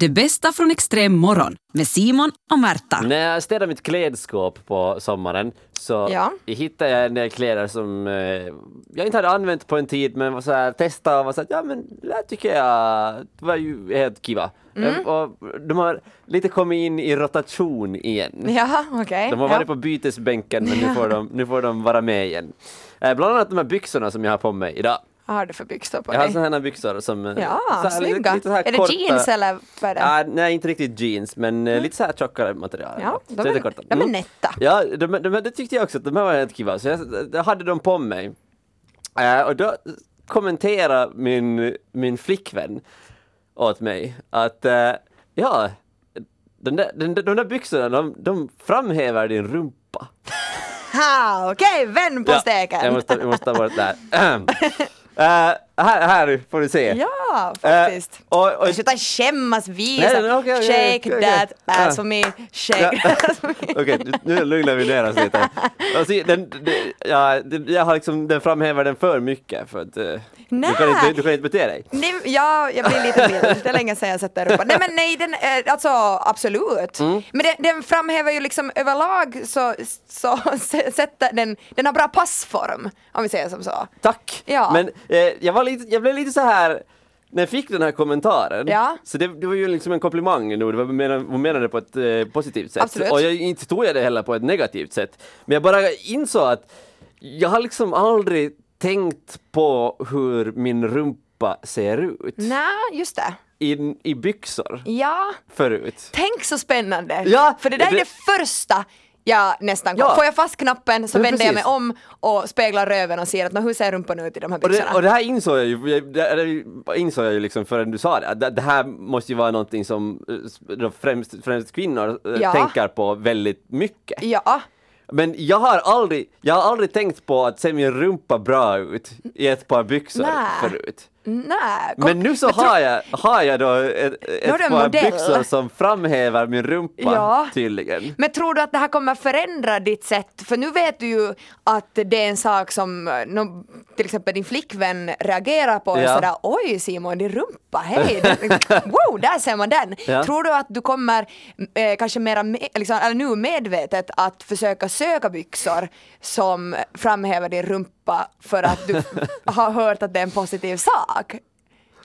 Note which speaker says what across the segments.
Speaker 1: Det bästa från extrem morgon med Simon och Märta.
Speaker 2: När jag städade mitt klädskåp på sommaren så
Speaker 3: Ja.
Speaker 2: hittade jag en del kläder som eh, jag inte hade använt på en tid men var så här, testade och var så här, ja men det här tycker jag var ju helt kiva.
Speaker 3: Mm.
Speaker 2: Eh, Och de har lite kommit in i rotation igen.
Speaker 3: Jaha, okej.
Speaker 2: De har
Speaker 3: ja.
Speaker 2: varit på bytesbänken men nu får de, nu får de vara med igen. Eh, Bland annat de här byxorna som jag har på mig idag.
Speaker 3: Vad har du för byxor på
Speaker 2: Jag har
Speaker 3: dig?
Speaker 2: sådana här byxor som... eh,
Speaker 3: Ja,
Speaker 2: så här lite-
Speaker 3: snygga.
Speaker 2: lite här
Speaker 3: är det
Speaker 2: korta-
Speaker 3: jeans eller vad är det?
Speaker 2: Ah, nej, inte riktigt jeans, men eh, lite så här tjockare material.
Speaker 3: Ja, de
Speaker 2: lite
Speaker 3: är,
Speaker 2: korta.
Speaker 3: de är
Speaker 2: Mm.
Speaker 3: nätta.
Speaker 2: Ja, de, de, de, det tyckte jag också att de här var helt kiva, så jag, jag hade dem på mig. Eh, och då kommenterade min, min flickvän åt mig att eh, ja, den där, den, de där byxorna, de, de framhäver din rumpa.
Speaker 3: Ha, okej, vänd på steken.
Speaker 2: jag måste, jag måste ta bort det här. Eh, här, här får du se.
Speaker 3: Ja, faktiskt.
Speaker 2: Eh, och, och,
Speaker 3: Sluta skämmas, visa.
Speaker 2: Nej, nej, okej, okej,
Speaker 3: shake
Speaker 2: okej.
Speaker 3: that ass
Speaker 2: Ja.
Speaker 3: for me, shake
Speaker 2: Ja.
Speaker 3: that for me.
Speaker 2: Okej, nu- lugnar vi ner oss lite. Alltså, den, det- ja, jag har liksom, den framhäver den för mycket för att eh, du,
Speaker 3: Nej.
Speaker 2: kan inte, du kan inte bete dig.
Speaker 3: Nej, ja, jag blir lite vild. Det är länge sedan jag sätter upp Nej men nej, den, eh, alltså absolut.
Speaker 2: Mm.
Speaker 3: Men den, den framhäver ju liksom överlag så, så sätter den, den har bra passform, om vi säger som så.
Speaker 2: Tack!
Speaker 3: Ja.
Speaker 2: Men eh, jag, var lite, jag blev lite så här när jag fick den här kommentaren,
Speaker 3: Ja.
Speaker 2: så det, det var ju liksom en komplimang nu, det var, menade- hon menade det på ett eh, positivt sätt.
Speaker 3: Absolut.
Speaker 2: Och jag inte tog jag det heller på ett negativt sätt. Men jag bara insåg att jag har liksom aldrig tänkt på hur min rumpa ser ut
Speaker 3: Nej, just det.
Speaker 2: i, i byxor
Speaker 3: Ja,
Speaker 2: förut.
Speaker 3: tänk så spännande.
Speaker 2: Ja,
Speaker 3: För det där är
Speaker 2: det-
Speaker 3: det första jag nästan.
Speaker 2: Ja.
Speaker 3: Får jag fast knappen så vänder jag mig om och speglar röven och ser att "Nå, hur ser rumpan ut i de här
Speaker 2: Och det,
Speaker 3: byxorna.
Speaker 2: och det här insåg jag ju, det, det insåg jag ju liksom förrän du sa det, det, det här måste ju vara någonting som eh, främst, främst kvinnor eh,
Speaker 3: Ja.
Speaker 2: tänker på väldigt mycket.
Speaker 3: Ja,
Speaker 2: Men jag har aldrig, jag har aldrig tänkt på att se min rumpa bra ut i ett par byxor
Speaker 3: Nej.
Speaker 2: förut.
Speaker 3: Nej.
Speaker 2: Men nu så har jag, har jag då ett, ett par byxor som framhäver min rumpa
Speaker 3: Ja.
Speaker 2: tydligen.
Speaker 3: Men tror du att det här kommer förändra ditt sätt? För nu vet du ju att det är en sak som eh, nå- till exempel din flickvän reagerar på.
Speaker 2: Ja.
Speaker 3: Sådär, Oj Simon, din rumpa, hej! Wow, där ser man den!
Speaker 2: Ja.
Speaker 3: Tror du att du kommer eh, kanske mera, me- liksom, eller nu medvetet att försöka söka byxor som framhäver din rumpa för att du har hört att det är en positiv sak?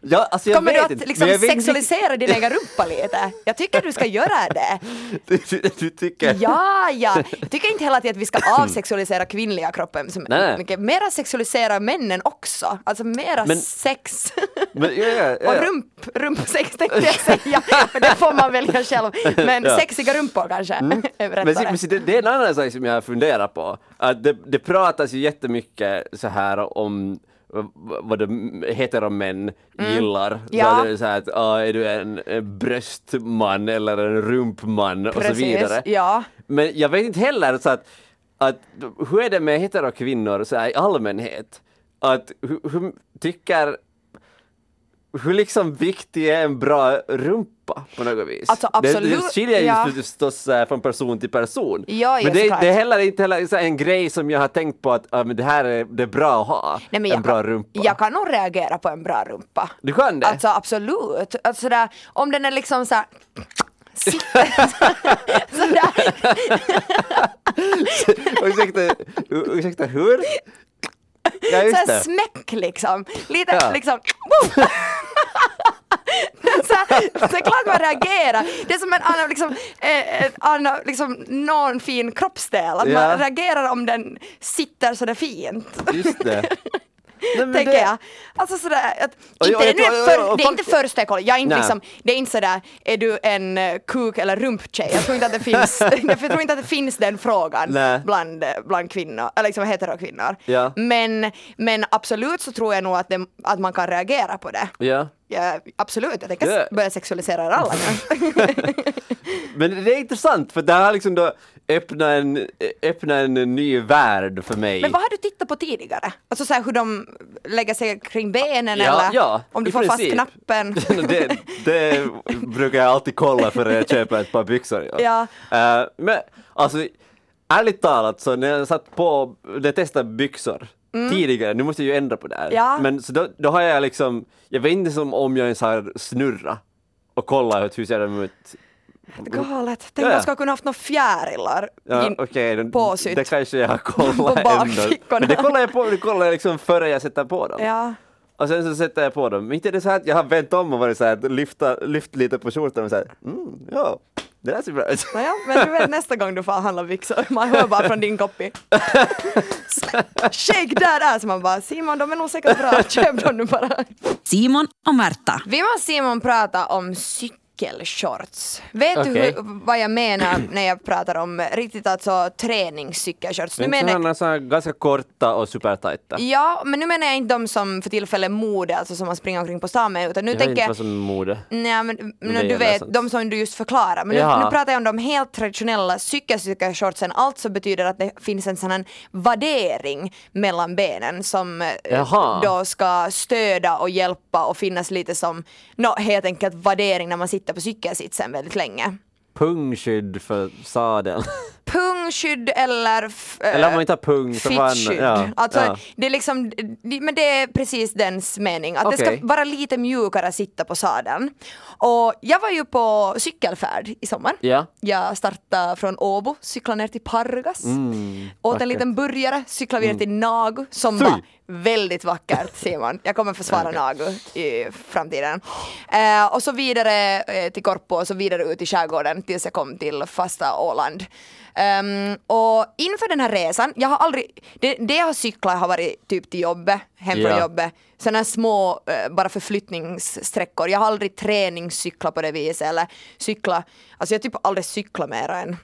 Speaker 2: Ja, alltså
Speaker 3: Kommer du att
Speaker 2: inte,
Speaker 3: liksom
Speaker 2: vet inte
Speaker 3: sexualisera din egen rumpa lite? Jag tycker du ska göra det.
Speaker 2: riktigt- du, du tycker...
Speaker 3: Ja, ja. Jag tycker inte heller att vi ska avsexualisera kvinnliga kroppen så
Speaker 2: Nej,
Speaker 3: mycket. Mera sexualisera männen också. Alltså mera
Speaker 2: Men-
Speaker 3: sex.
Speaker 2: Men, ja, ja, ja.
Speaker 3: Och rump, rumpsex tänkte jag säga, men det får man välja själv. Men
Speaker 2: Ja.
Speaker 3: sexiga rumpor kanske är
Speaker 2: Men, men det, det är en annan sak som jag funderar på. Att det, det pratas ju jättemycket så här om vad det heteromän gillar.
Speaker 3: Mm. Ja.
Speaker 2: Så att det är så här att, ah, är du en, en bröstman eller en rumpman och så
Speaker 3: Precis,
Speaker 2: vidare.
Speaker 3: ja.
Speaker 2: Men jag vet inte heller så att, att hur är det med heterokvinnor så här, i allmänhet? Att hur, hur tycker hur liksom viktig är en bra rumpa på något vis?
Speaker 3: Alltså,
Speaker 2: Det, det
Speaker 3: absolut,
Speaker 2: skiljer ju
Speaker 3: ja.
Speaker 2: förstås eh, från person till person.
Speaker 3: Ja,
Speaker 2: men det, det är heller inte heller så här en grej som jag har tänkt på att men det här är, det är bra att ha,
Speaker 3: Nej,
Speaker 2: en
Speaker 3: jag,
Speaker 2: bra
Speaker 3: kan,
Speaker 2: rumpa.
Speaker 3: jag kan nog reagera på en bra rumpa.
Speaker 2: Du kan det?
Speaker 3: Alltså absolut. Alltså, sådär, om den är liksom såhär sitter sådär.
Speaker 2: ursäkta, ursäkta, hur? Ja, just
Speaker 3: såhär
Speaker 2: det.
Speaker 3: smäck liksom. Lite
Speaker 2: Ja.
Speaker 3: liksom så, här, så är klart man reagerar. Det är som en annan, liksom, eh, en annan, liksom, någon fin kroppsdel. Att
Speaker 2: Ja.
Speaker 3: man reagerar om den sitter sådär fint.
Speaker 2: Just det. Nej, men
Speaker 3: Tänker
Speaker 2: det-
Speaker 3: jag. Alltså sådär, att,
Speaker 2: Och jag-
Speaker 3: inte,
Speaker 2: jag
Speaker 3: det, är
Speaker 2: tror-
Speaker 3: för,
Speaker 2: och
Speaker 3: det är inte första jag kollar, jag är inte
Speaker 2: Nej.
Speaker 3: liksom, det är inte sådär, är du en eh, kuk eller rumptjej? Jag tror inte att det finns, jag tror inte att det finns den frågan
Speaker 2: Nej.
Speaker 3: bland, eh, bland kvinnor, eller liksom heterokvinnor.
Speaker 2: Ja.
Speaker 3: Men, men absolut så tror jag nog att, det, att man kan reagera på det.
Speaker 2: Ja.
Speaker 3: Ja, absolut, jag tänker
Speaker 2: Ja.
Speaker 3: börja sexualisera er alla nu.
Speaker 2: Men det är intressant för det har liksom då öppnat en, öppnat en ny värld för mig.
Speaker 3: Men vad har du tittat på tidigare? Alltså såhär hur de lägger sig kring benen
Speaker 2: Ja,
Speaker 3: eller
Speaker 2: ja,
Speaker 3: om du får fast
Speaker 2: princip.
Speaker 3: knappen?
Speaker 2: det, det brukar jag alltid kolla för jag köper ett par byxor. Ja. Eh, men alltså, ärligt talat så när jag satt på, jag testade byxor tidigare, nu måste jag ju ändra på det här.
Speaker 3: Mm. Ja.
Speaker 2: Men så då, då har jag liksom, jag vet inte som om jag ens har snurra och kolla hur hur ser de ut.
Speaker 3: Galet. Tänk
Speaker 2: Ja, ja.
Speaker 3: man ska kunna haft några fjärilar
Speaker 2: Ja,
Speaker 3: in-
Speaker 2: det-
Speaker 3: påsytt.
Speaker 2: det kanske jag
Speaker 3: På
Speaker 2: kollar ändå. Men det kollar jag på, det kollar jag liksom före jag sätter på dem.
Speaker 3: Ja.
Speaker 2: Och sen så sätter jag på dem. Inte är det så här att jag har vänt om och varit så här, lyfta, lyft lite på skjortan och så här, mm, ja, det där ser bra ut.
Speaker 3: Nåja, men du vet nästa gång du får handla byxor, man hör bara från din copy. Shake that ass! Man bara Simon, de är nog säkert bra, köp dem nu bara.
Speaker 1: Simon och Märta.
Speaker 3: Vi måste Simon prata om cykelshorts. Vet du
Speaker 2: Okej.
Speaker 3: hur, vad jag menar när jag pratar om riktigt alltså träningscykelshorts? Nu
Speaker 2: Men
Speaker 3: menar,
Speaker 2: sådana så ganska korta och supertajta.
Speaker 3: ja, men nu menar jag inte de som för tillfället mode, alltså som man springer omkring på stan med, utan nu
Speaker 2: jag
Speaker 3: tänker
Speaker 2: inte
Speaker 3: jag
Speaker 2: vad som är mode.
Speaker 3: Nej men, men du vet,
Speaker 2: sånt.
Speaker 3: de som du just förklarar. Men nu, nu pratar jag om de helt traditionella cykelcykelshortsen. Alltså betyder att det finns en sån här vaddering mellan benen som eh,
Speaker 2: Jaha.
Speaker 3: då ska stöda och hjälpa och finnas lite som, no, helt enkelt vaddering när man sitter på cykelsitsen väldigt länge.
Speaker 2: Pungskydd för sadeln.
Speaker 3: Pungskydd eller... eh,
Speaker 2: Eller om man inte har pung så
Speaker 3: Fittskydd.
Speaker 2: ja,
Speaker 3: alltså,
Speaker 2: ja.
Speaker 3: det är liksom, det- men det är precis dens mening, att det
Speaker 2: Okej.
Speaker 3: ska vara lite mjukare att sitta på sadeln. Och jag var ju på cykelfärd i sommar.
Speaker 2: Ja.
Speaker 3: Jag startade från Åbo, cyklade ner till Pargas, åt en
Speaker 2: vackert. Mm.
Speaker 3: liten burgare, cyklade vidare till Nagu som
Speaker 2: Fy!
Speaker 3: var väldigt vackert Simon. Jag kommer försvara Nagu i framtiden. Eh, och så vidare eh, till Korpo och så vidare ut i skärgården tills jag kom till fasta Åland. Ehm, och inför den här resan, jag har aldrig, det, det jag har cyklat har varit typ till jobbet, hem från
Speaker 2: Ja.
Speaker 3: jobbet, sådana små eh, bara förflyttningssträckor. Jag har aldrig träningscyklat på det viset eller cyklat, alltså jag har typ aldrig cyklat mer än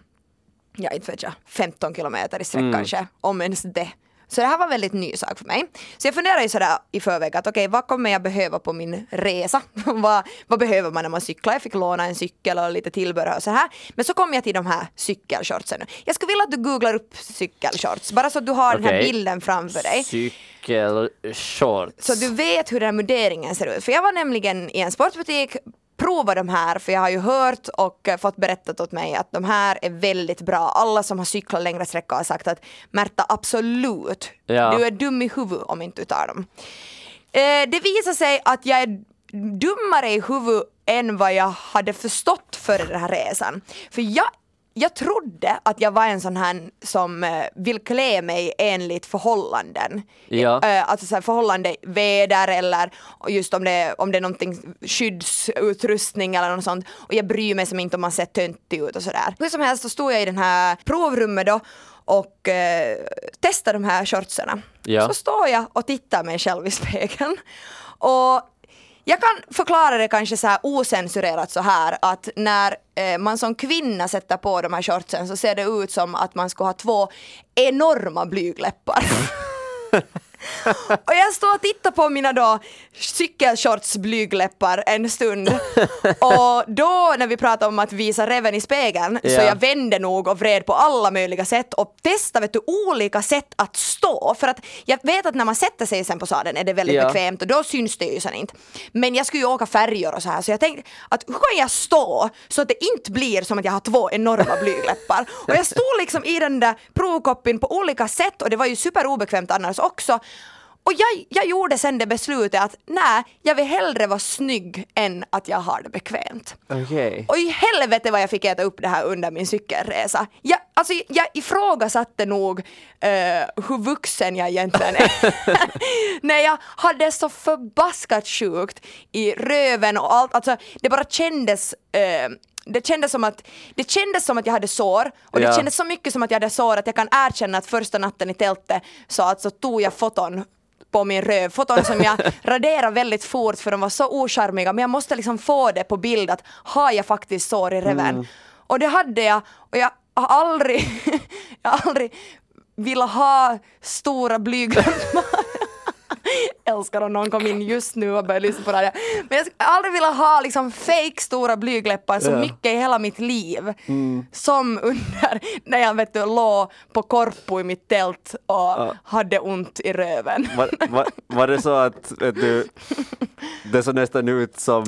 Speaker 3: ja inte vet jag, 15 kilometer i sträck
Speaker 2: Mm.
Speaker 3: kanske, om ens det. Så det här var en väldigt ny sak för mig. Så jag funderade ju sådär i förväg att okej, vad kommer jag behöva på min resa? vad, vad behöver man när man cyklar? Jag fick låna en cykel och lite tillbehör och så här. Men så kom jag till de här cykelshortsen. Jag skulle vilja att du googlar upp cykelshorts, bara så att du har den här bilden framför dig.
Speaker 2: Cykelshorts.
Speaker 3: Så du vet hur den här munderingen ser ut. För jag var nämligen i en sportbutik, prova de här, för jag har ju hört och eh, fått berättat åt mig att de här är väldigt bra. Alla som har cyklat längre sträckor har sagt att Märta absolut,
Speaker 2: Ja.
Speaker 3: du är dum i huvudet om inte du tar dem. Eh, det visar sig att jag är dummare i huvudet än vad jag hade förstått före den här resan. För jag jag trodde att jag var en sån här som eh, vill klä mig enligt förhållanden.
Speaker 2: Ja.
Speaker 3: Eh, alltså så här, förhållande väder eller just om det, om det är någonting skyddsutrustning eller något sånt. Och jag bryr mig som inte om man ser töntig ut och sådär. Hur som helst så stod jag i den här provrummet då och eh, testade de här shortserna.
Speaker 2: Ja.
Speaker 3: Så står jag och tittar mig själv i spegeln. Och jag kan förklara det kanske så här osensurerat så här att när eh, man som kvinna sätter på de här shortsen så ser det ut som att man ska ha två enorma blygläppar. Och jag står och tittar på mina då cykelshorts blygläppar en stund. Och då när vi pratar om att visa reven i spegeln så
Speaker 2: Ja.
Speaker 3: jag vände nog och vred på alla möjliga sätt och testade vet du, olika sätt att stå. För att jag vet att när man sätter sig sen på sadeln är det väldigt
Speaker 2: Ja.
Speaker 3: bekvämt och då syns det ju sen inte. Men jag skulle ju åka färjor och så här så jag tänkte att hur kan jag stå så att det inte blir som att jag har två enorma blygläppar. Och jag stod liksom i den där provkoppin på olika sätt och det var ju superobekvämt annars också. Och jag, jag gjorde sen det beslutet att nej, jag vill hellre vara snygg än att jag har det bekvämt.
Speaker 2: Okej.
Speaker 3: Och i helvete vad jag fick äta upp det här under min cykelresa. Jag, alltså, jag ifrågasatte nog eh, hur vuxen jag egentligen är. När jag hade så förbaskat sjukt i röven och allt. Alltså, det bara kändes eh, det kändes, som att, det kändes som att jag hade sår och det
Speaker 2: Ja.
Speaker 3: kändes så mycket som att jag hade sår att jag kan erkänna att första natten i tältet så alltså tog jag foton på min röv, foton som jag raderade väldigt fort för de var så ocharmiga men jag måste liksom få det på bild att har jag faktiskt sår i reven? Och det hade jag och jag har aldrig, jag har aldrig velat ha stora blygläppar. Älskar om någon kom in just nu och började lyssna på det här. Men jag skulle aldrig vilja ha liksom fake stora blygläppar så
Speaker 2: Ja.
Speaker 3: mycket i hela mitt liv. Som under när jag vet du, låg på Korpo i mitt tält och hade ont i röven.
Speaker 2: Var, var, var det så att du, det såg nästan ut som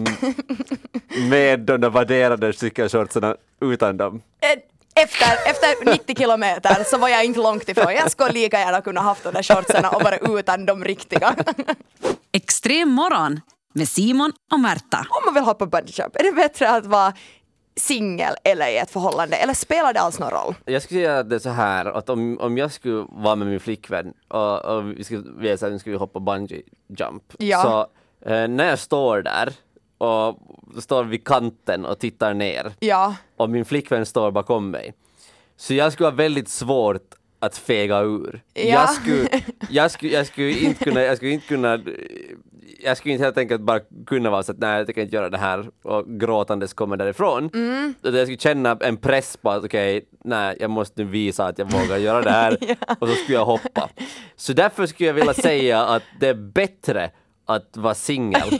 Speaker 2: med de där värderade cykelshortserna utan dem?
Speaker 3: Eh, Efter, efter 90 kilometer så var jag inte långt ifrån. Jag skulle lika gärna kunna haft de där shortserna och bara utan de riktiga.
Speaker 1: Extrem morgon med Simon och Märta.
Speaker 3: Om man vill hoppa bungee jump, är det bättre att vara singel eller i ett förhållande eller spelar det alls någon roll?
Speaker 2: Jag skulle säga det så här att om, om jag skulle vara med min flickvän och, och vi skulle veta att vi hoppa bungee jump.
Speaker 3: Ja.
Speaker 2: Så eh, när jag står där och står vid kanten och tittar ner
Speaker 3: Ja,
Speaker 2: och min flickvän står bakom mig. Så jag skulle ha väldigt svårt att fega ur.
Speaker 3: Ja.
Speaker 2: Jag, skulle, jag, skulle, jag skulle inte kunna, jag skulle inte kunna jag skulle inte helt enkelt bara kunna vara så att nej, jag tänker inte göra det här och gråtandes kommer därifrån.
Speaker 3: Mm.
Speaker 2: Jag skulle känna en press på att okej, nej, jag måste nu visa att jag vågar göra det här och så skulle jag hoppa. Så därför skulle jag vilja säga att det är bättre att vara singel.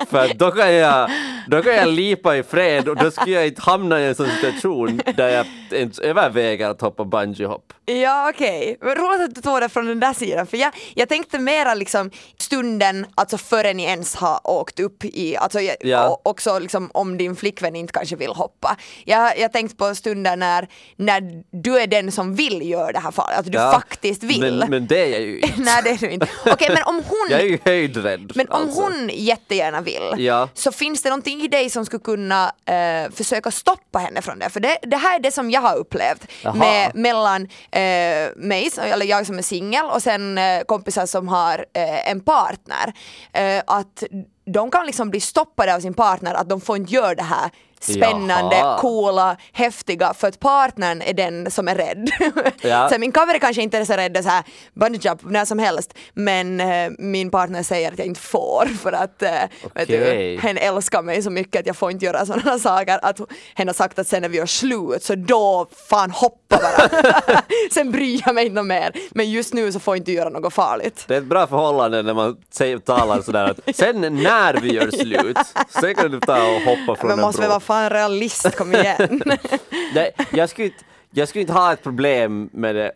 Speaker 2: För då kan, jag, då kan jag lipa i fred och då skulle jag inte hamna i en sån situation där jag ens överväger att hoppa bungeehopp.
Speaker 3: Ja okej, okay. roligt att du tog det från den där sidan för jag, jag tänkte mera liksom stunden, alltså före ni ens har åkt upp i, alltså jag,
Speaker 2: Ja.
Speaker 3: också liksom om din flickvän inte kanske vill hoppa. Jag, jag tänkte på stunden när, när du är den som vill göra det här fallet, att du
Speaker 2: Ja,
Speaker 3: faktiskt vill.
Speaker 2: Men, men det är jag ju inte.
Speaker 3: Nej det är du inte. Okej men om hon
Speaker 2: höjdrädd.
Speaker 3: Men om
Speaker 2: alltså.
Speaker 3: hon jättegärna vill
Speaker 2: Ja.
Speaker 3: så finns det någonting i dig som skulle kunna eh, försöka stoppa henne från det. För det, det här är det som jag har upplevt med, mellan eh, mig, eller jag som är singel och sen eh, kompisar som har eh, en partner. Eh, att de kan liksom bli stoppade av sin partner att de får inte göra det här spännande,
Speaker 2: Jaha.
Speaker 3: coola, häftiga för att partnern är den som är rädd.
Speaker 2: Ja.
Speaker 3: så min cover kanske inte är så rädd så här bungee jump när som helst men eh, min partner säger att jag inte får för att eh, vet du, hen älskar mig så mycket att jag får inte göra sådana saker att hen har sagt att sen när vi gör slut så då fan hoppa bara. sen bryr jag mig inte mer men just nu så får jag inte göra något farligt.
Speaker 2: Det är ett bra förhållande när man säger, talar sådär att sen när vi gör slut, sen kan du ta och hoppa från
Speaker 3: Men
Speaker 2: en
Speaker 3: måste
Speaker 2: bro.
Speaker 3: Fan realist, kom igen.
Speaker 2: Nej, jag skulle inte jag skulle inte ha ett problem med det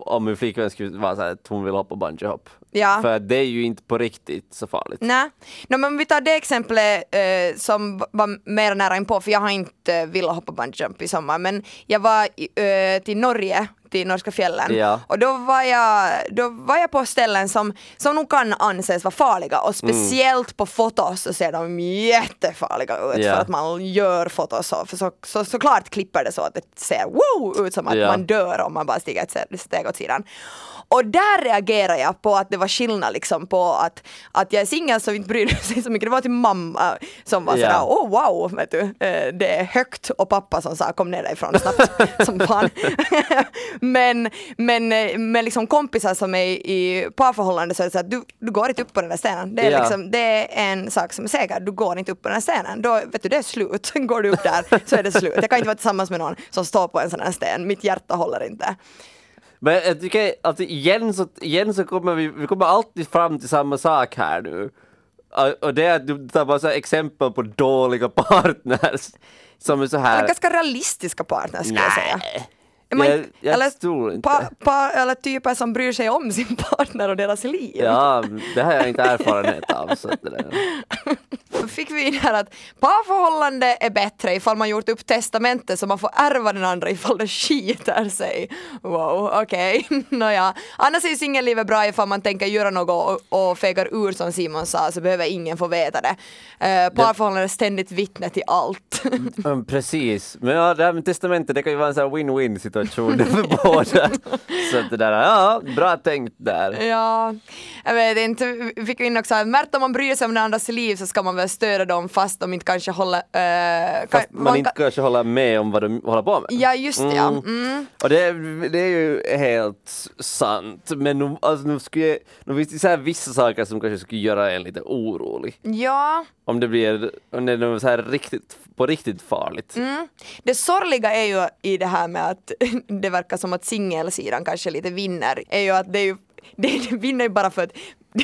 Speaker 2: om min flickvän skulle vara så här att hon vill hoppa bungeehopp.
Speaker 3: Ja.
Speaker 2: För det är ju inte på riktigt så farligt.
Speaker 3: Nej, no, men om vi tar det exemplet eh, som var mer nära inpå, för jag har inte eh, velat hoppa bungee jump i sommar, men jag var eh, till Norge, till norska fjällen,
Speaker 2: Ja.
Speaker 3: och då var, jag, då var jag på ställen som, som nog kan anses vara farliga, och speciellt på fotos så ser de jättefarliga ut,
Speaker 2: Ja.
Speaker 3: för att man gör fotos så, för så, så, såklart klipper det så att det ser wow ut som att
Speaker 2: Ja.
Speaker 3: man dör om man bara stiger ett steg åt sidan. Och där reagerar jag på att det var skillnad liksom på att, att jag är singel så inte bryr sig så mycket. Det var till mamma som var sådär,
Speaker 2: Ja.
Speaker 3: åh wow, vet du, eh, det är högt och pappa som sa kom ner därifrån snabbt som fan. men, men eh, med liksom kompisar som är i parförhållande så är det så att du, du går inte upp på den där stenen. Det är,
Speaker 2: Ja.
Speaker 3: liksom, det är en sak som är säker, du går inte upp på den här stenen. Då, vet du, det är slut. Går du upp där så är det slut. Jag kan inte vara tillsammans med någon som står på en sån här sten. Mitt hjärta håller inte.
Speaker 2: Men jag tycker att igen så, igen så kommer vi, vi kommer alltid fram till samma sak här nu. Och- det är att du tar bara så exempel på dåliga partners. Som är så här.
Speaker 3: ganska realistiska partners skulle jag säga. Man,
Speaker 2: Jag- jag
Speaker 3: eller,
Speaker 2: tror inte.
Speaker 3: Pa, pa, eller typer som bryr sig om sin partner och deras liv.
Speaker 2: Ja, det har jag inte erfarenhet av. Så det där.
Speaker 3: Fick vi in här att parförhållande är bättre ifall man gjort upp testamentet så man får ärva den andra ifall det skiter sig. Wow, okej. Nåja. Annars är singellivet bra ifall man tänker göra något och, och fegar ur som Simon sa så behöver ingen få veta det. Uh, parförhållande är ständigt vittne till allt.
Speaker 2: Mm, precis, men ja, det här med testamentet det kan ju vara en sån här win-win situation för båda. Så att det där, ja, bra tänkt där.
Speaker 3: Ja, jag vet inte. Vi fick in också att Märta om man bryr sig om den andras liv så ska man väl stödja dem fast de inte kanske håller... eh,
Speaker 2: Fast
Speaker 3: kan-
Speaker 2: man inte
Speaker 3: kan-
Speaker 2: kanske håller med om vad de håller på med.
Speaker 3: Ja, just det ja.
Speaker 2: Mm.
Speaker 3: Mm.
Speaker 2: Och det, det är ju helt sant, men nu, alltså, nu, skulle nu finns det så här vissa saker som kanske skulle göra en lite orolig.
Speaker 3: Ja,
Speaker 2: Om det blir, om det är så här riktigt, på riktigt farligt.
Speaker 3: mm. det sorgliga är ju i det här med att det verkar som att singelsidan kanske lite vinner, är ju att det är ju det, det vinner ju bara för att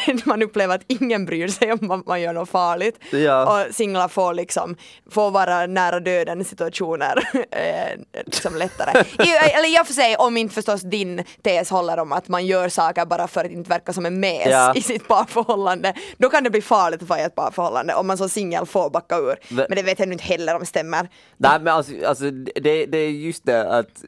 Speaker 3: man upplever att ingen bryr sig om man, man gör något farligt.
Speaker 2: Ja.
Speaker 3: Och singlar får liksom, får vara nära döden i situationer eh, liksom lättare. I, eller jag får säga om inte förstås din tes håller om att man gör saker bara för att inte verka som en mes
Speaker 2: Ja.
Speaker 3: i sitt parförhållande. Då kan det bli farligt att vara i ett parförhållande om man som singel får backa ur. Men det vet jag inte heller om det stämmer.
Speaker 2: Nej men alltså, alltså det, det är just det att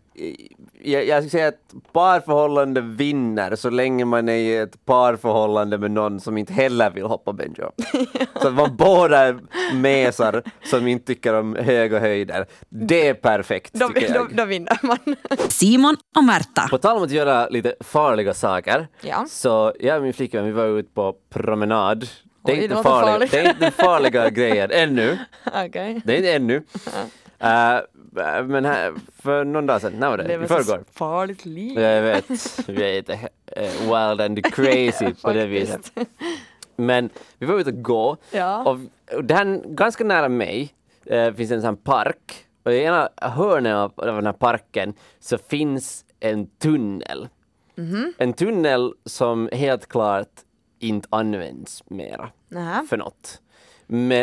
Speaker 2: jag, jag skulle säga att parförhållande vinner så länge man är i ett parförhållande med någon som inte heller vill hoppa benjo. Så att man båda är mesar som inte tycker om höga höjder. Det är perfekt
Speaker 3: Då,
Speaker 2: tycker
Speaker 3: då,
Speaker 2: jag.
Speaker 3: då vinner man.
Speaker 1: Simon och Märta.
Speaker 2: På tal om att göra lite farliga saker,
Speaker 3: Ja.
Speaker 2: så jag och min flickvän vi var ute på promenad. Det är,
Speaker 3: Oj, det
Speaker 2: inte
Speaker 3: låter
Speaker 2: farliga,
Speaker 3: farligt.
Speaker 2: det är inte farliga grejer ännu.
Speaker 3: Okej.
Speaker 2: Det är inte ännu. Eh, men här, för någon dag sedan, när var det? I förrgår.
Speaker 3: farligt liv.
Speaker 2: Jag vet, vi är lite eh, wild and crazy på det viset. Men vi var ute och gå
Speaker 3: Ja.
Speaker 2: och, den, ganska nära mig eh, finns en sån park och i ena hörnet av, av den här parken så finns en tunnel.
Speaker 3: Mhm.
Speaker 2: En tunnel som helt klart inte används mera
Speaker 3: Nähä.
Speaker 2: för något.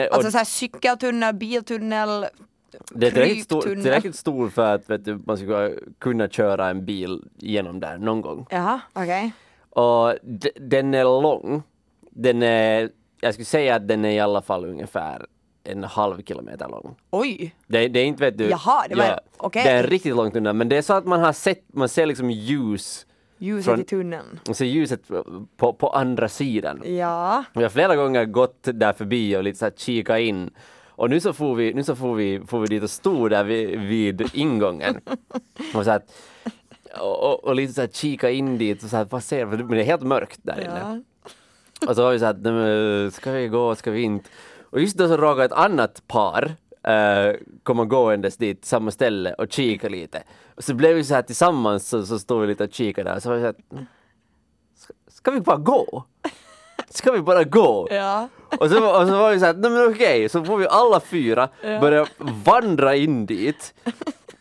Speaker 2: Och
Speaker 3: Alltså så här cykeltunnel, biltunnel,
Speaker 2: det är tillräckligt stor, tillräckligt stor för att vet du, man ska kunna köra en bil genom där någon gång.
Speaker 3: Jaha, okej.
Speaker 2: Och d- den är lång. Den är, jag skulle säga att den är i alla fall ungefär en halv kilometer lång.
Speaker 3: Oj!
Speaker 2: Det, det är inte vet du.
Speaker 3: Jaha, det var- okej.
Speaker 2: Det är riktigt långt undan men det är så att man har sett, man ser liksom ljus,
Speaker 3: Ljuset
Speaker 2: Från-
Speaker 3: i tunneln.
Speaker 2: man ser ljuset på, på andra sidan.
Speaker 3: Ja.
Speaker 2: Vi har flera gånger gått där förbi och lite så här kika in. Och nu så får vi, nu så får vi, får vi dit och stod där vid, vid ingången. Och, så att, och, och, lite så här kika in dit och så här, vad ser? Men det är helt mörkt där inne.
Speaker 3: ja.
Speaker 2: Och så var vi så att, "Nej, men, ska vi gå, ska vi inte? Och just då så råkade ett annat par uh, komma gåendes dit, samma ställe och kika lite. Och så blev vi så här tillsammans så, så stod vi lite och kikade där så var vi så här, ska, ska vi bara gå? Ska vi bara gå?
Speaker 3: Ja.
Speaker 2: Och så, och så var vi så här, nej men okej, så får vi alla fyra börja vandra in dit.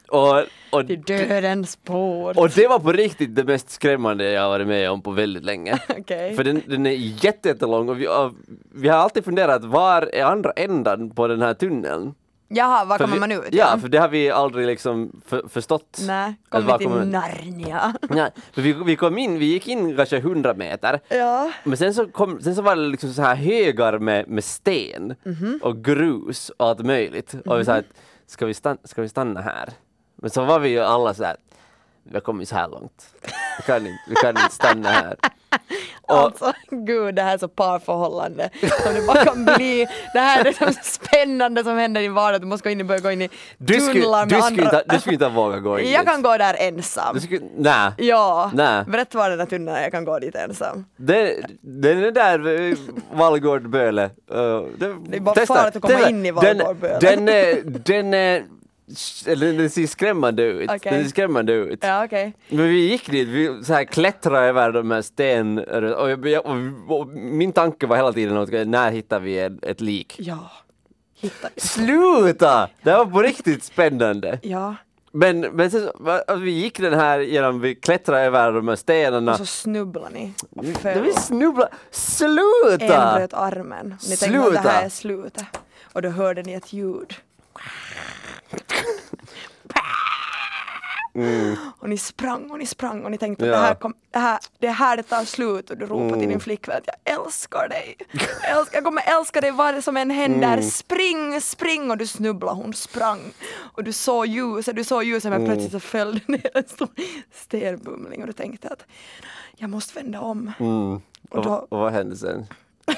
Speaker 2: Och, och,
Speaker 3: Till dödens spår.
Speaker 2: och det var på riktigt det mest skrämmande jag varit med om på väldigt länge.
Speaker 3: Okej.
Speaker 2: För den, den är jätte, jättelång och vi, har- vi har alltid funderat var är andra ändan på den här tunneln?
Speaker 3: Jaha, var
Speaker 2: För
Speaker 3: kommer
Speaker 2: vi,
Speaker 3: man ut?
Speaker 2: Ja, för det har vi aldrig liksom för, förstått.
Speaker 3: Nej, kommer till
Speaker 2: kommer-
Speaker 3: Narnia.
Speaker 2: Nej, för vi, vi kom in, vi gick in kanske 100 meter
Speaker 3: Ja.
Speaker 2: Men sen så, kom, sen så var det liksom så här högar med, med sten
Speaker 3: Mhm.
Speaker 2: och grus och allt möjligt. Och vi sa att ska vi, stanna, ska vi stanna här? Men så var vi ju alla så här, vi har kommit så här långt. Vi kan inte, vi kan inte stanna här. Och,
Speaker 3: Alltså gud, det här är så parförhållande som det bara kan bli. Det här är det som spännande som händer i vardagen. Du måste gå in börja gå in i
Speaker 2: du
Speaker 3: tunnlar med
Speaker 2: du skulle,
Speaker 3: andra.
Speaker 2: inte, du skulle inte våga gå in
Speaker 3: Jag
Speaker 2: dit.
Speaker 3: kan gå där ensam.
Speaker 2: Skulle, nej.
Speaker 3: Ja,
Speaker 2: Nej.
Speaker 3: berätta var den där tunneln är, jag kan gå dit ensam.
Speaker 2: Den, den är där, eh, Vallgård Böle. Uh,
Speaker 3: Det är bara farligt att komma in i Vallgård Böle.
Speaker 2: Den, den den är, eller den ser skrämmande ut.
Speaker 3: Okej.
Speaker 2: Den ser skrämmande ut.
Speaker 3: Ja, okej.
Speaker 2: Men vi gick dit, vi så här klättrade över de här sten och, jag, och, och min tanke var hela tiden att när hittar vi ett, ett lik?
Speaker 3: Ja. Hittar vi.
Speaker 2: Sluta! Det var på riktigt spännande.
Speaker 3: Ja.
Speaker 2: Men, men sen, så- va- vi gick den här genom, vi klättrade över de här stenarna.
Speaker 3: Och så snubblar ni. föll.
Speaker 2: vi snubbla.
Speaker 3: En
Speaker 2: Sluta!
Speaker 3: bröt armen. Ni tänkte att det
Speaker 2: Sluta.
Speaker 3: här är slutet. Och då hörde ni ett ljud. Och ni sprang och ni sprang och ni tänkte att
Speaker 2: Mm. Ja.
Speaker 3: det, här kom, det, här, det är här det tar slut och du ropade till
Speaker 2: Mm.
Speaker 3: din flickvän att jag älskar dig. Jag, älskar, jag kommer älska dig vad det som än händer.
Speaker 2: Mm.
Speaker 3: Spring, spring och du snubblade, hon sprang. Och du såg ljuset, du såg ljuset
Speaker 2: Mm.
Speaker 3: men plötsligt så föll det ner en stor stenbumling och du tänkte att jag måste vända om.
Speaker 2: Mm.
Speaker 3: Och, då-
Speaker 2: och vad hände sen?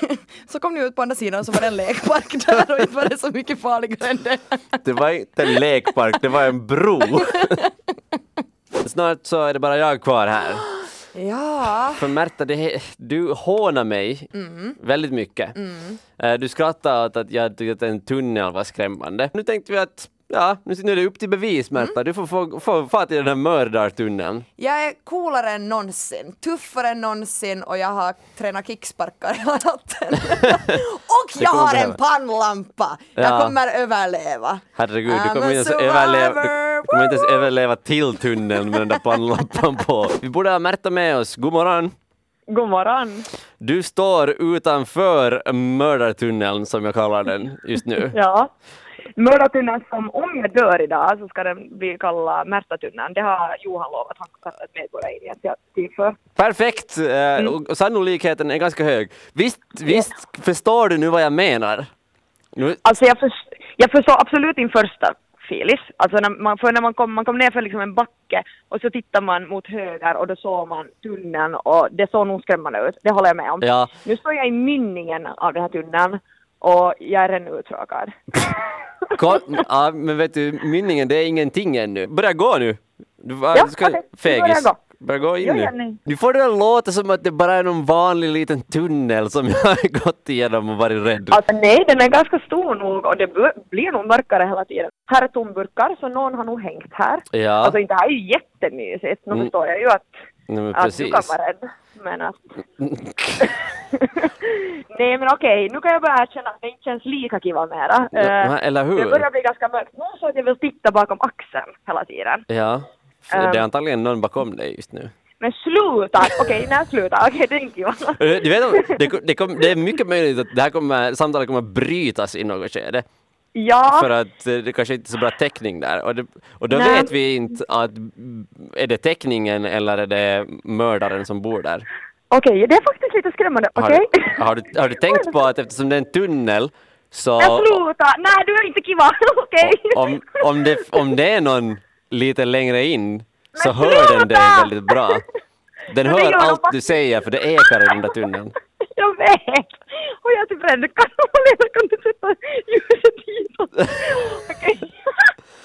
Speaker 3: Så kom ni ut på andra sidan och så var det en lekpark där och inte var det så mycket farligare än det.
Speaker 2: Det var inte en lekpark, det var en bro. Snart så är det bara jag kvar här.
Speaker 3: Ja.
Speaker 2: För Märta, det, du hånar mig
Speaker 3: Mm.
Speaker 2: väldigt mycket. Eh, Du skrattade åt att jag tyckte att en tunnel var skrämmande. Nu tänkte vi att ja, nu är det upp till bevis Märta.
Speaker 3: Mm.
Speaker 2: Du får få, få, få till den här mördartunneln.
Speaker 3: Jag är coolare än någonsin, tuffare än någonsin och jag har tränat kicksparkar hela natten. och jag har en pannlampa! Jag
Speaker 2: Ja.
Speaker 3: kommer överleva.
Speaker 2: Herregud, du kommer inte överleva, du kommer inte ens överleva till tunneln med den där pannlampan på. Vi borde ha Märta med oss. God morgon!
Speaker 4: God morgon.
Speaker 2: Du står utanför mördartunneln som jag kallar den just nu.
Speaker 4: Ja. Mördartunneln som om jag dör idag så ska den bli kallad Märtatunneln. Det har Johan lovat. Han ska ett medborgarinitiativ för.
Speaker 2: Perfekt! Eh, och sannolikheten är ganska hög. Visst, visst förstår du nu vad jag menar? Nu,
Speaker 4: Alltså jag, förs- jag förstår absolut din första örfilis. Alltså när man, för när man kom, man kom ner för liksom en backe och så tittar man mot höger och då såg man tunneln och det såg nog skrämmande ut. Det håller jag med om.
Speaker 2: Ja.
Speaker 4: Nu står jag i mynningen av den här tunneln och jag är redan uttråkad.
Speaker 2: Ja, men vet du, mynningen det är ingenting ännu. Börja gå nu! Du, va-
Speaker 4: Ja,
Speaker 2: du ska,
Speaker 4: börjar
Speaker 2: fegis.
Speaker 4: gå.
Speaker 2: Börja gå in
Speaker 4: Jo,
Speaker 2: nu. Nu får det låta som att det bara är någon vanlig liten tunnel som jag har gått igenom och varit rädd.
Speaker 4: Alltså nej, den är ganska stor nog och det blir nog mörkare hela tiden. Här är tomburkar så någon har nog hängt här.
Speaker 2: Ja.
Speaker 4: Alltså inte här är ju jättemysigt. Nu
Speaker 2: Mm.
Speaker 4: förstår jag ju att,
Speaker 2: Nej,
Speaker 4: att du kan vara rädd. Men att... nej men okej, nu kan jag bara erkänna att det inte känns lika kiva mera.
Speaker 2: Ja,
Speaker 4: Eh,
Speaker 2: eller hur?
Speaker 4: Det börjar bli ganska mörkt. Nu så att jag vill titta bakom axeln hela tiden.
Speaker 2: Ja,
Speaker 4: Ehm.
Speaker 2: det är antagligen någon bakom dig just nu.
Speaker 4: Men sluta! Okej, när slutar? Okej, det är inte kiva.
Speaker 2: Du vet, det, det, kom, det är mycket möjligt att det här kommer, samtalet kommer brytas i något skede.
Speaker 4: Ja.
Speaker 2: För att eh, det kanske inte är så bra täckning där. Och, det, och då
Speaker 4: Nej.
Speaker 2: vet vi inte att är det täckningen eller är det mördaren som bor där.
Speaker 4: Okej, det är faktiskt lite skrämmande.
Speaker 2: Har,
Speaker 4: Okej?
Speaker 2: du, har, du, har du tänkt på att eftersom det är en tunnel så
Speaker 4: Men sluta! Nej, du är inte kiva. Okej?
Speaker 2: om, om, det, om det är någon lite längre in så
Speaker 4: Men
Speaker 2: hör den dig
Speaker 4: sluta!
Speaker 2: väldigt bra. Den
Speaker 4: Men
Speaker 2: hör allt du säger för det ekar i den där tunneln.
Speaker 4: Jag vet! Och jag är typ rädd. Kan du sätta ljuset hitåt? Okej.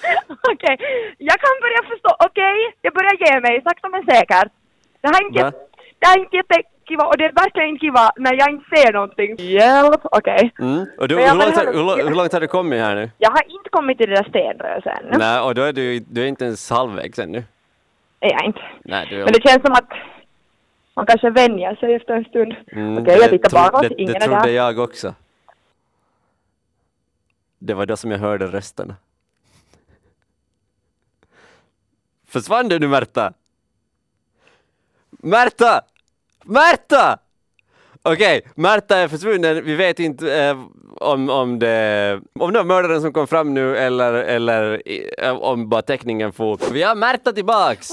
Speaker 4: Okej. Jag kan börja förstå. Okej, jag börjar ge mig sakta men säkert. Det här är inte, det här är inte jättekiva och det är verkligen inte kiva när jag inte ser någonting. Hjälp! Okej.
Speaker 2: Mm. Och du, hur, långt har, hur, hur långt har du kommit här nu?
Speaker 4: Jag har inte kommit till det där stenröset ännu.
Speaker 2: Nej, och då är du, du är inte ens halvvägs ännu.
Speaker 4: är jag inte.
Speaker 2: Nej, du är...
Speaker 4: Men det känns som att man kanske vänjer sig efter en stund.
Speaker 2: Mm,
Speaker 4: Okej, jag tittar bakåt,
Speaker 2: det,
Speaker 4: ingen
Speaker 2: det
Speaker 4: är
Speaker 2: trodde
Speaker 4: där.
Speaker 2: jag också. Det var då som jag hörde rösterna. Försvann du nu Märta? Märta! Märta! Okej, Märta är försvunnen. Vi vet inte eh, om, om, det, om det var mördaren som kom fram nu eller, eller eh, om bara teckningen for. Vi har Märta tillbaks!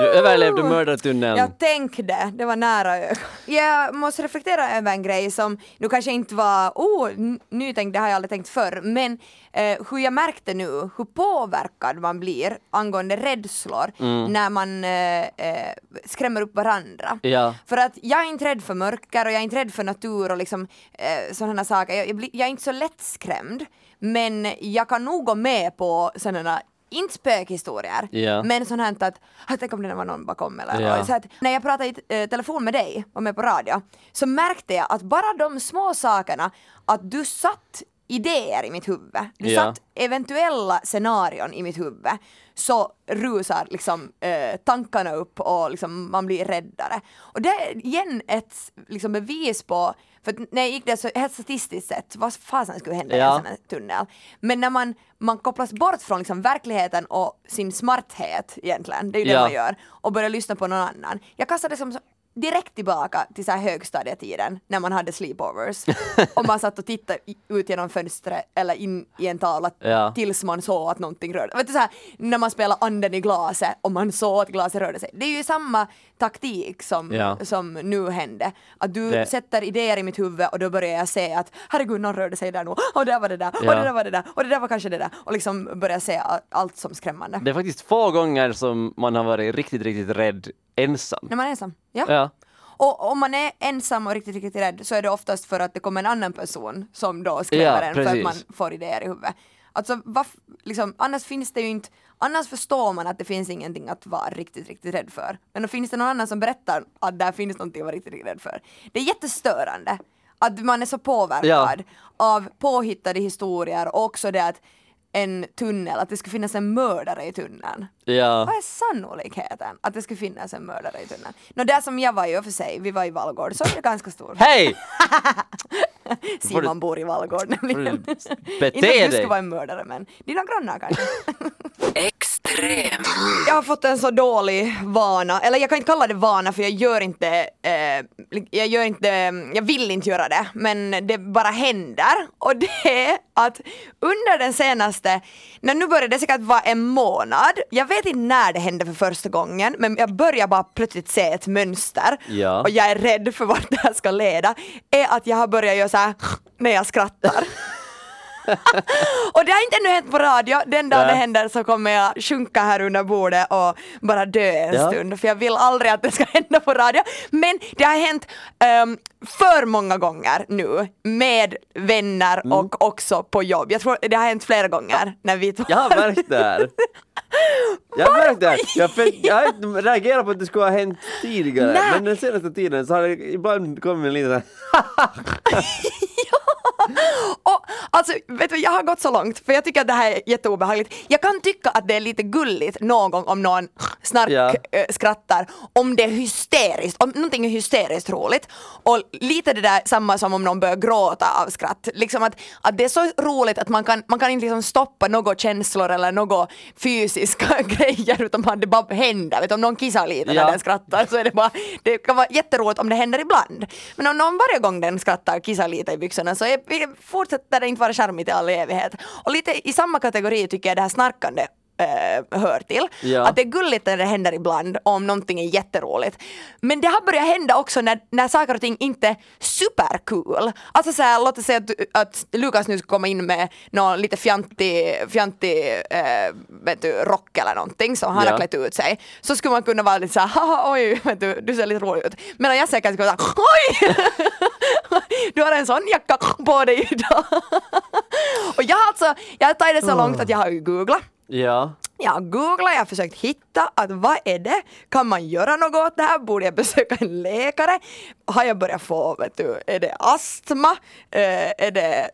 Speaker 2: Du överlevde mördartunneln.
Speaker 3: Jag tänkte, det var nära ögat. Jag måste reflektera över en grej som nu kanske inte var oh, nytänkt, det har jag aldrig tänkt förr, men eh, hur jag märkte nu hur påverkad man blir angående rädslor när man eh, eh, skrämmer upp varandra.
Speaker 2: Ja.
Speaker 3: För att jag är inte rädd för mörker och jag är inte rädd för natur och liksom eh, sådana saker. Jag, jag, blir, jag är inte så lättskrämd men jag kan nog gå med på sådana inte spökhistorier,
Speaker 2: Ja.
Speaker 3: men sånt här att, ah, tänk om det var någon bakom eller
Speaker 2: Ja.
Speaker 3: så att när jag pratade i eh, telefon med dig och med på radio så märkte jag att bara de små sakerna, att du satt idéer i mitt huvud, du
Speaker 2: Ja.
Speaker 3: satt eventuella scenarion i mitt huvud så rusar liksom eh, tankarna upp och liksom man blir räddare. Och det är igen ett liksom, bevis på, för när jag gick där så helt statistiskt sett, vad fasen skulle hända i
Speaker 2: Ja.
Speaker 3: en sån här tunnel? Men när man, man kopplas bort från liksom verkligheten och sin smarthet egentligen, det är ju det
Speaker 2: Ja.
Speaker 3: man gör, och börjar lyssna på någon annan. Jag kastade som direkt tillbaka till så här högstadietiden när man hade sleepovers och man satt och tittade ut genom fönstret eller in i en tavla
Speaker 2: Ja.
Speaker 3: tills man såg att någonting rörde du, så här, När man spelar anden i glaset och man såg att glaset rörde sig. Det är ju samma taktik som,
Speaker 2: Ja.
Speaker 3: som nu hände. Att du
Speaker 2: Det-
Speaker 3: sätter idéer i mitt huvud och då börjar jag se att herregud någon rörde sig där nu och där var det där
Speaker 2: Ja.
Speaker 3: och det där var det där och det där var kanske det där och liksom börjar se allt som skrämmande.
Speaker 2: Det är faktiskt få gånger som man har varit riktigt, riktigt rädd ensam.
Speaker 3: När man är ensam. Ja.
Speaker 2: Ja.
Speaker 3: Och om man är ensam och riktigt, riktigt rädd så är det oftast för att det kommer en annan person som då skrämmer
Speaker 2: Ja,
Speaker 3: en för att man får idéer i huvudet. Alltså, varf- liksom, annars finns det ju inte, annars förstår man att det finns ingenting att vara riktigt, riktigt rädd för. Men då finns det någon annan som berättar att där finns någonting att vara riktigt, riktigt rädd för. Det är jättestörande att man är så påverkad av påhittade historier och också det att en tunnel, att det skulle finnas en mördare i tunneln.
Speaker 2: Ja.
Speaker 3: Vad är sannolikheten att det skulle finnas en mördare i tunneln? Nå, där som jag var i och för sig, vi var i Vallgård, så är det ganska stor.
Speaker 2: Hej!
Speaker 3: Simon bor i Vallgård nämligen.
Speaker 2: bete
Speaker 3: Inte att du skulle vara en mördare men dina grannar kanske.
Speaker 1: Extrem.
Speaker 3: jag har fått en så dålig vana, eller jag kan inte kalla det vana för jag gör inte, eh, jag gör inte, jag vill inte göra det, men det bara händer. Och det är att under den senaste, när nu börjar det säkert vara en månad, jag vet inte när det hände för första gången, men jag börjar bara plötsligt se ett mönster
Speaker 2: Ja.
Speaker 3: och jag är rädd för vart det här ska leda, är att jag har börjat göra så här när jag skrattar. och det har inte ännu hänt på radio, den dag
Speaker 2: Nej.
Speaker 3: det händer så kommer jag sjunka här under bordet och bara dö en
Speaker 2: Ja.
Speaker 3: stund för jag vill aldrig att det ska hända på radio. Men det har hänt ehm, för många gånger nu med vänner
Speaker 2: Mm.
Speaker 3: och också på jobb. Jag tror det har hänt flera gånger när vi två
Speaker 2: Jag har märkt det här. Jag har märkt det. Jag, jag reagerat på att det skulle ha hänt tidigare,
Speaker 3: Nej.
Speaker 2: men den senaste tiden så har det ibland kommit en liten
Speaker 3: Och alltså, vet du, jag har gått så långt för jag tycker att det här är jätteobehagligt. Jag kan tycka att det är lite gulligt någon gång om någon snark
Speaker 2: Ja.
Speaker 3: eh, skrattar, om det är hysteriskt, om någonting är hysteriskt roligt. Och lite det där samma som om någon börjar gråta av skratt. Liksom att, att det är så roligt att man kan, man kan inte liksom stoppa några känslor eller några fysiska grejer utan man, det bara händer. Vet du, om någon kissar lite
Speaker 2: Ja.
Speaker 3: när den skrattar så är det bara, det kan vara jätteroligt om det händer ibland. Men om någon varje gång den skrattar kissar lite i byxorna så är, fortsätter det inte vara charmigt i all evighet. Och lite i samma kategori tycker jag det här snarkande eh, hör till.
Speaker 2: Ja.
Speaker 3: Att det är gulligt när det händer ibland om någonting är jätteroligt. Men det har börjat hända också när, när saker och ting inte är supercool. Alltså såhär, låt oss säga att, att Lukas nu ska komma in med någon lite fjantig, fjantig eh, vet du, rock eller någonting som han
Speaker 2: Ja.
Speaker 3: har klätt ut sig. Så skulle man kunna vara lite såhär, haha oj, vet du, du ser lite rolig ut. Medan jag säkert skulle vara såhär, oj! du har en sån jacka på dig idag. och jag har alltså, jag har tagit det så långt att jag har ju googlat.
Speaker 2: Ja.
Speaker 3: Jag har googlat, jag har försökt hitta att vad är det? Kan man göra något åt det här? Borde jag besöka en läkare? Har jag börjat få, vet du, är det astma? Eh, är det, eh,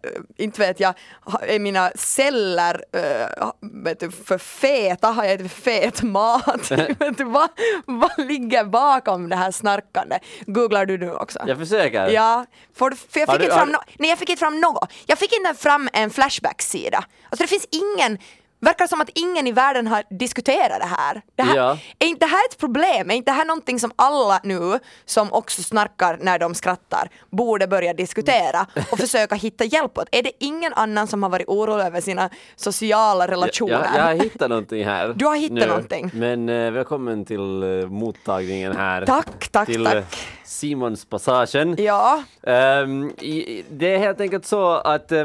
Speaker 3: inte vet jag, är mina celler eh, vet du, för feta? Har jag ätit fet mat? vet du, vad, vad ligger bakom det här snarkande? Googlar du nu också?
Speaker 2: Jag försöker.
Speaker 3: Ja, för, för jag fick
Speaker 2: du-
Speaker 3: inte fram
Speaker 2: har-
Speaker 3: no- Nej, jag fick inte fram något. Jag fick inte fram en Flashback-sida. Alltså det finns ingen Verkar som att ingen i världen har diskuterat det här. Det här
Speaker 2: Ja.
Speaker 3: Är inte det här ett problem? Är inte det här någonting som alla nu som också snarkar när de skrattar borde börja diskutera och försöka hitta hjälp åt? Är det ingen annan som har varit orolig över sina sociala relationer?
Speaker 2: Jag, jag har hittat någonting här.
Speaker 3: Du har hittat
Speaker 2: nu.
Speaker 3: någonting.
Speaker 2: Men eh, välkommen till eh, mottagningen här.
Speaker 3: Tack, tack,
Speaker 2: till
Speaker 3: tack.
Speaker 2: eh, Simons passagen.
Speaker 3: Ja,
Speaker 2: i, i- det är helt enkelt så att eh,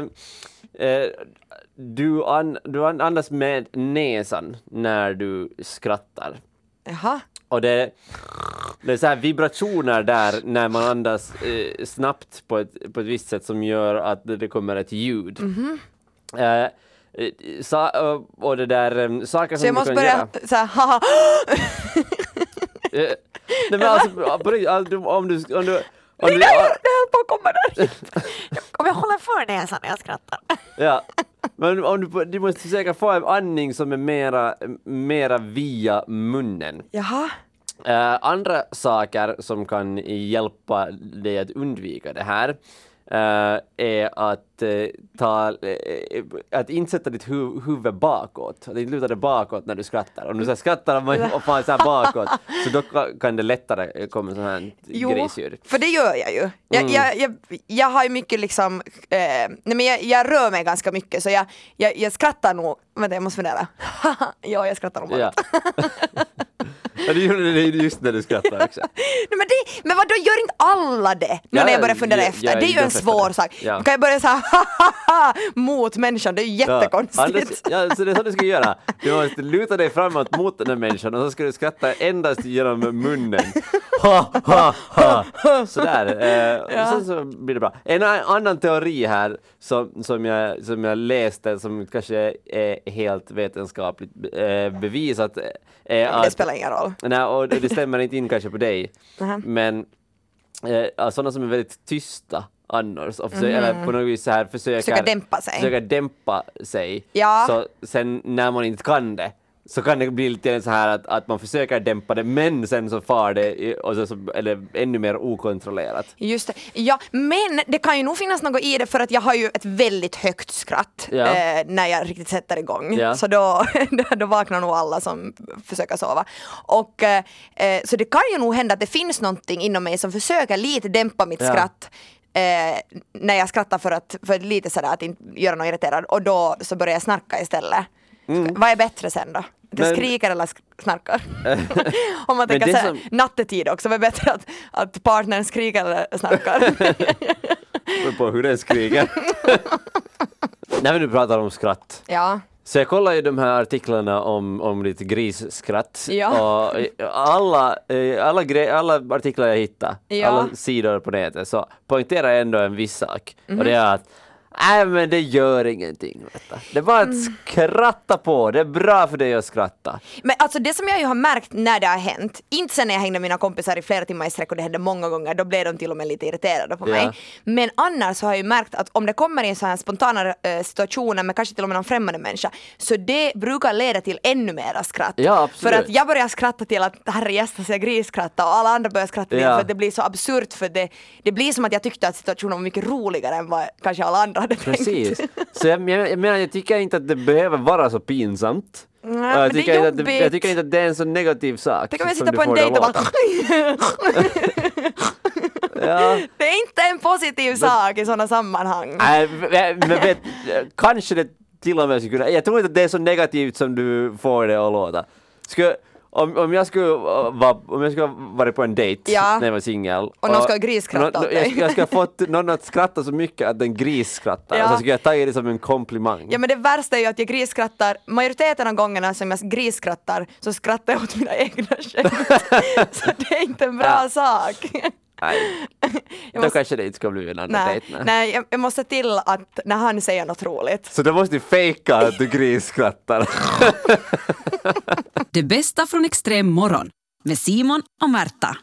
Speaker 2: eh, du, an, du an- andas med näsan när du skrattar.
Speaker 3: jaha.
Speaker 2: Och det, det är så här vibrationer där när man andas eh, snabbt på ett, på ett visst sätt som gör att det, kommer ett ljud.
Speaker 3: Mhm.
Speaker 2: Eh, eh, sa, och- och det där eh, saker
Speaker 3: Så
Speaker 2: som
Speaker 3: jag
Speaker 2: du
Speaker 3: måste
Speaker 2: kan
Speaker 3: börja
Speaker 2: göra.
Speaker 3: såhär, haha.
Speaker 2: Eh, nej men alltså, riktigt, alltså, om du, om du, om du,
Speaker 3: Det höll på att komma där. Om jag håller för näsan när jag skrattar.
Speaker 2: Ja, men om du, du måste försöka få en andning som är mera, mera via munnen.
Speaker 3: Jaha.
Speaker 2: Eh, andra saker som kan hjälpa dig att undvika det här är att, eh, ta, eh, att inte sätta ditt hu huvud bakåt, att inte luta dig bakåt när du skrattar. Om du så skrattar och och fan så bakåt, så då ka- kan det lättare komma sån här grisljud.
Speaker 3: för det gör jag ju. Jag,
Speaker 2: Mm.
Speaker 3: jag, jag, jag har ju mycket liksom, eh, nej men jag, jag rör mig ganska mycket så jag, jag, jag skrattar nog, vänta jag måste fundera. ja, jag skrattar nog bara.
Speaker 2: Ja. ja, du gjorde det just när du skrattade också.
Speaker 3: Nej, men, det, men vadå, gör inte alla det? Nu när jag börjar
Speaker 2: ja,
Speaker 3: fundera
Speaker 2: ja,
Speaker 3: efter.
Speaker 2: ja,
Speaker 3: det är ju en svår sak.
Speaker 2: Ja.
Speaker 3: Kan jag börja såhär mot människan? Det är ju jättekonstigt.
Speaker 2: Ja, Anders, så det är så du ska göra. Du måste luta dig framåt mot den här människan och så ska du skratta endast genom munnen. Ha, ha, ha. Sådär. Eh, och sen så blir det bra. En annan teori här som, som, jag, som jag läste som kanske är helt vetenskapligt eh, bevisat
Speaker 3: det
Speaker 2: att
Speaker 3: ingen roll.
Speaker 2: Nej, och det stämmer inte in kanske på dig. Men eh, sådana som är väldigt tysta annars, och försöker, eller på något vis så här försöker.
Speaker 3: Försöka dämpa sig.
Speaker 2: försöker dämpa sig.
Speaker 3: Ja.
Speaker 2: Så sen när man inte kan det så kan det bli lite så här att, att man försöker dämpa det men sen så far det och så, så, eller ännu mer okontrollerat.
Speaker 3: Just det. Ja, men det kan ju nog finnas något i det för att jag har ju ett väldigt högt skratt
Speaker 2: Ja.
Speaker 3: eh, när jag riktigt sätter igång.
Speaker 2: Ja.
Speaker 3: Så då, då- vaknar nog alla som försöker sova. Och, eh, eh, så det kan ju nog hända att det finns någonting inom mig som försöker lite dämpa mitt
Speaker 2: Ja.
Speaker 3: skratt eh, när jag skrattar för att för lite sådär att inte göra någon irriterad och då så börjar jag snarka istället. Ska, Vad är bättre sen då?
Speaker 2: Mm. Men-
Speaker 3: skriker eller snarkar? Om man tänker
Speaker 2: det
Speaker 3: såhär,
Speaker 2: som-
Speaker 3: nattetid också, vad är bättre att, att partnern skriker eller snarkar?
Speaker 2: Beror på hur den skriker. när vi nu pratar om skratt.
Speaker 3: Ja.
Speaker 2: Så jag kollar ju de här artiklarna om, om lite grisskratt
Speaker 3: Ja.
Speaker 2: och eh, alla, eh, alla, gre- alla artiklar jag hittar,
Speaker 3: Ja.
Speaker 2: alla sidor på nätet så poängterar jag ändå en viss sak
Speaker 3: Mhm.
Speaker 2: och det är att Nej men det gör ingenting. Vet du. Det är bara att
Speaker 3: Mm.
Speaker 2: skratta på, det är bra för dig att skratta.
Speaker 3: Men alltså det som jag ju har märkt när det har hänt, inte sen när jag hängde med mina kompisar i flera timmar i sträck och det hände många gånger, då blev de till och med lite irriterade på mig.
Speaker 2: Ja.
Speaker 3: Men annars så har jag ju märkt att om det kommer in så här spontana eh, situationer med kanske till och med någon främmande människa, så det brukar leda till ännu mera skratt.
Speaker 2: Ja, absolut.
Speaker 3: För att jag börjar skratta till att herre gästas jag grisskratta och alla andra börjar skratta till
Speaker 2: Ja.
Speaker 3: för att det blir så absurt för det, det blir som att jag tyckte att situationen var mycket roligare än vad kanske alla andra hade tänkt.
Speaker 2: Precis. Så jag, jag, jag menar, jag tycker inte att det behöver vara så pinsamt.
Speaker 3: Nej,
Speaker 2: jag, tycker inte att det, jag tycker inte att det är en så negativ sak.
Speaker 3: Tänk om jag sitter på en dejt och bara.
Speaker 2: Ja.
Speaker 3: Det är inte en positiv sak i sådana sammanhang.
Speaker 2: Nej, men men vet, kanske det till och med skulle kunna, jag tror inte att det är så negativt som du får det att låta. Skulle, om, om jag skulle vara, om jag skulle ha varit på en dejt
Speaker 3: Ja.
Speaker 2: när jag var singel.
Speaker 3: Och någon ska grisskratta åt
Speaker 2: jag,
Speaker 3: dig.
Speaker 2: skulle- jag skulle ha fått någon att skratta så mycket att den grisskrattar.
Speaker 3: Ja.
Speaker 2: Så skulle jag tagit det som en komplimang.
Speaker 3: Ja men det värsta är ju att jag grisskrattar, majoriteten av gångerna som jag grisskrattar så skrattar jag åt mina egna skämt. så det är inte en bra
Speaker 2: Ja.
Speaker 3: sak.
Speaker 2: Nej.
Speaker 3: Jag
Speaker 2: Då
Speaker 3: måste-
Speaker 2: kanske det inte ska bli en annan
Speaker 3: Nej,
Speaker 2: dejt. nej.
Speaker 3: nej jag, jag måste till att när han säger något roligt.
Speaker 2: Så då måste du fejka att du grisskrattar.
Speaker 1: Det bästa från extrem morgon med Simon och Märta.